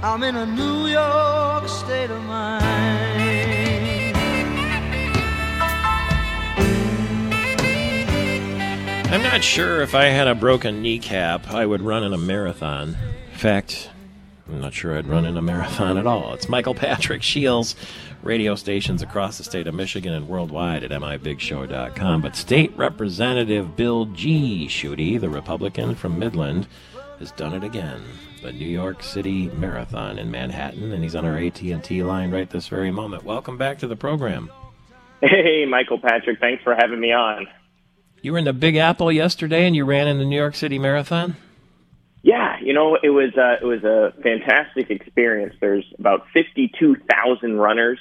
I'm in a New York state of mind. I'm not sure if I had a broken kneecap, I would run in a marathon. In fact, I'm not sure I'd run in a marathon at all. It's Michael Patrick Shields, radio stations across the state of Michigan and worldwide at mibigshow.com. But State Representative Bill G. Schuette, the Republican from Midland, has done it again. The New York City Marathon in Manhattan, and he's on our AT&T line right this very moment. Welcome back to the program. Hey, Michael Patrick. Thanks for having me on. You were in the Big Apple yesterday, and you ran in the New York City Marathon. Yeah, you know it was uh, it was a fantastic experience. There's about fifty two thousand runners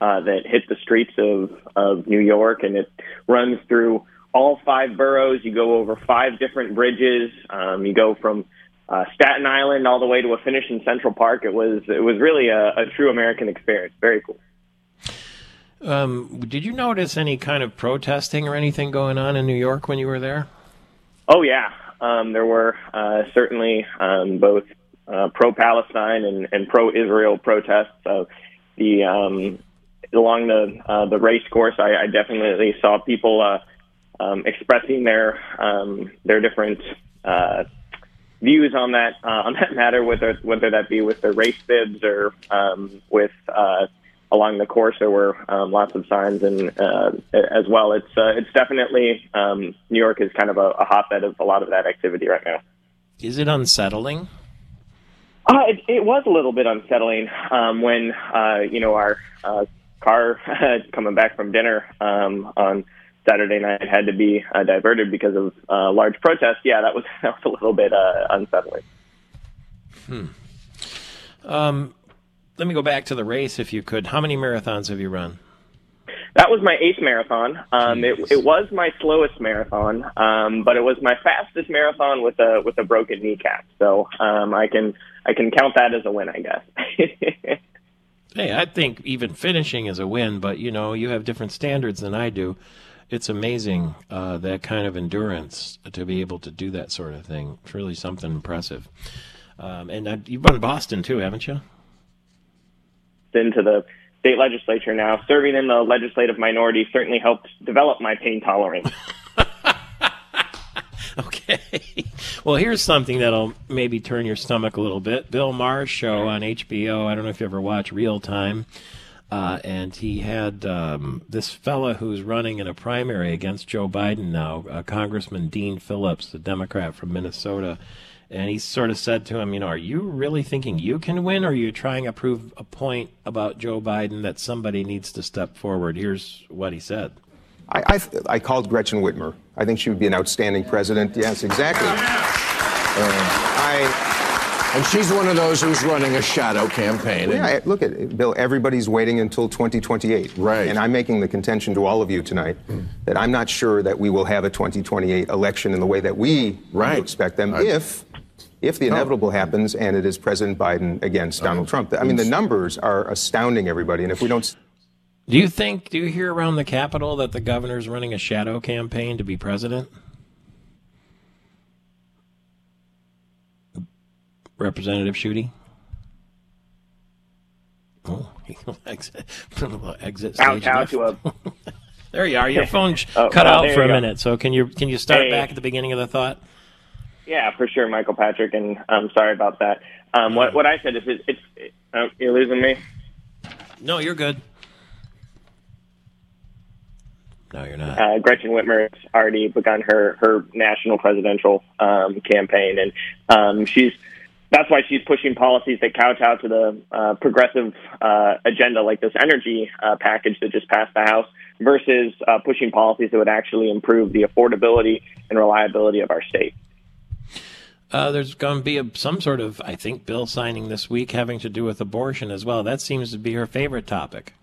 uh, that hit the streets of of New York, and it runs through all five boroughs. You go over five different bridges. Um, you go from uh, Staten Island all the way to a finish in Central Park. It was it was really a, a true American experience. Very cool. Um, did you notice any kind of protesting or anything going on in New York when you were there? Oh yeah, um, there were uh, certainly um, both uh, pro-Palestine and, and pro-Israel protests. So the um, along the uh, the race course, I, I definitely saw people uh, um, expressing their um, their different uh, views on that uh, on that matter, whether whether that be with the race bibs or um, with uh, along the course. There were um, lots of signs, and uh, as well, it's uh, it's definitely um, New York is kind of a, a hotbed of a lot of that activity right now. Is it unsettling? Uh, it, it was a little bit unsettling um, when uh, you know our uh, car coming back from dinner um, on Saturday night had to be uh, diverted because of uh, large protests. Yeah, that was that was a little bit uh, unsettling. Hmm. Um, let me go back to the race, if you could. How many marathons have you run? That was my eighth marathon. Um, it, it was my slowest marathon, um, but it was my fastest marathon with a with a broken kneecap. So um, I can I can count that as a win, I guess. hey, I think even finishing is a win, but you know you have different standards than I do. It's amazing uh, that kind of endurance to be able to do that sort of thing. It's really something impressive. Um, and I, you've run Boston too, haven't you? into the state legislature now. Serving in the legislative minority certainly helped develop my pain tolerance. okay. Well, here's something that'll maybe turn your stomach a little bit. Bill Maher's show on HBO. I don't know if you ever watch Real Time. Uh, and he had um, this fella who's running in a primary against Joe Biden now, uh, Congressman Dean Phillips, the Democrat from Minnesota and he sort of said to him, you know, are you really thinking you can win, or are you trying to prove a point about Joe Biden that somebody needs to step forward? Here's what he said. I, I, I called Gretchen Whitmer. I think she would be an outstanding president. Yes, exactly. Uh, I, and she's one of those who's running a shadow campaign. Yeah, look at it, Bill. Everybody's waiting until 2028. Right. And I'm making the contention to all of you tonight that I'm not sure that we will have a 2028 election in the way that we right. expect them if if the oh. inevitable oh. happens and it is President Biden against oh. Donald Trump. I mean, the numbers are astounding, everybody. And if we don't. Do you think, do you hear around the Capitol that the governor's running a shadow campaign to be president? Representative Schuette? Oh, exit, exit stage out, to a... there you are. Your phone oh, cut out for a go. minute. So can you can you start hey. back at the beginning of the thought? Yeah, for sure, Michael Patrick, and I'm sorry about that. Um, what what I said is it, it's it, oh, you're losing me. No, you're good. No, you're not. Uh, Gretchen Whitmer has already begun her her national presidential um, campaign, and um, she's that's why she's pushing policies that couch out to the uh, progressive uh, agenda, like this energy uh, package that just passed the House, versus uh, pushing policies that would actually improve the affordability and reliability of our state. Uh, there's going to be a, some sort of, I think, bill signing this week having to do with abortion as well. That seems to be her favorite topic.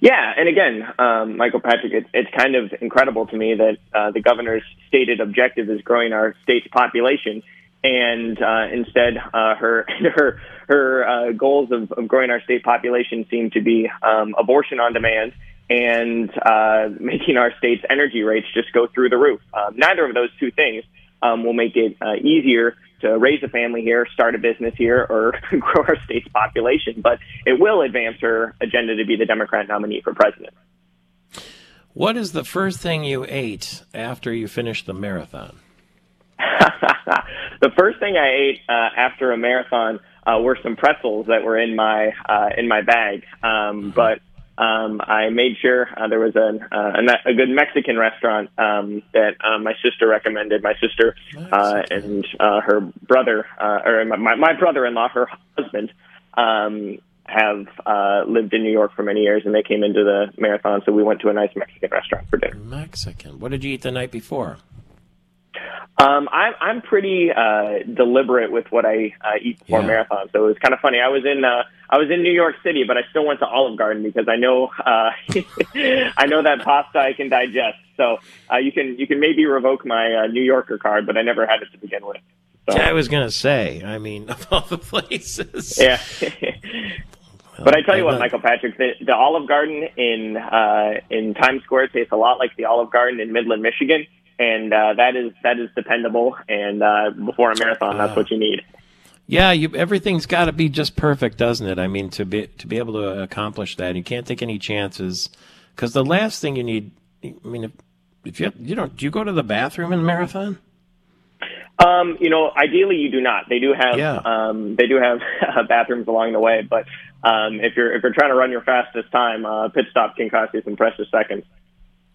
Yeah, and again, um, Michael Patrick, it, it's kind of incredible to me that uh, the governor's stated objective is growing our state's population, and uh, instead, uh, her her her uh, goals of, of, growing our state population seem to be um, abortion on demand and uh, making our state's energy rates just go through the roof. Um, neither of those two things um, will make it uh, easier to raise a family here, start a business here, or grow our state's population. But it will advance her agenda to be the Democrat nominee for president. What is the first thing you ate after you finished the marathon? The first thing I ate uh, after a marathon uh, were some pretzels that were in my uh, in my bag. Um, but um, I made sure uh, there was a, uh, a, a good Mexican restaurant um, that uh, my sister recommended. My sister uh, and uh, her brother, uh, or my, my brother-in-law, her husband, um, have uh, lived in New York for many years, and they came into the marathon, so we went to a nice Mexican restaurant for dinner. Mexican. What did you eat the night before? Um, I'm I'm pretty uh, deliberate with what I uh, eat before Yeah. marathon, so it was kind of funny. I was in uh, I was in New York City, but I still went to Olive Garden because I know uh, I know that pasta I can digest. So uh, you can you can maybe revoke my uh, New Yorker card, but I never had it to begin with. So, Yeah, I was gonna say. I mean, of all the places. yeah. But I tell you what, Michael Patrick, the, the Olive Garden in uh, in Times Square tastes a lot like the Olive Garden in Midland, Michigan, and uh, that is that is dependable. And uh, before a marathon, that's what you need. Yeah, you, everything's got to be just perfect, doesn't it? I mean, to be to be able to accomplish that, you can't take any chances. Because the last thing you need, I mean, if, if you you don't, do you go to the bathroom in a marathon? Um, you know, ideally you do not. They do have Yeah. um, they do have bathrooms along the way, but um, if you're if you're trying to run your fastest time, uh, pit stop can cost you some precious seconds.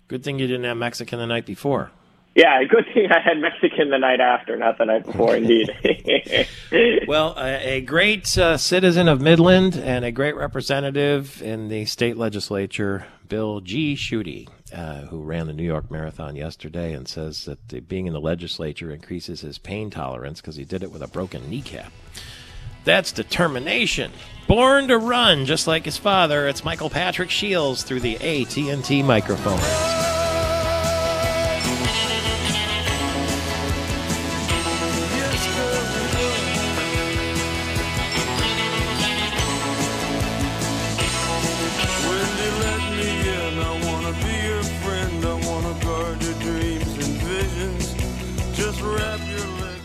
Good thing you didn't have Mexican the night before. Yeah, good thing I had Mexican the night after, not the night before. Indeed. Well, a, a great uh, citizen of Midland and a great representative in the state legislature, Bill G. Schuette, uh, who ran the New York Marathon yesterday and says that the, being in the legislature increases his pain tolerance because he did it with a broken kneecap. That's determination. Born to run, just like his father. It's Michael Patrick Shields through the AT&T microphones.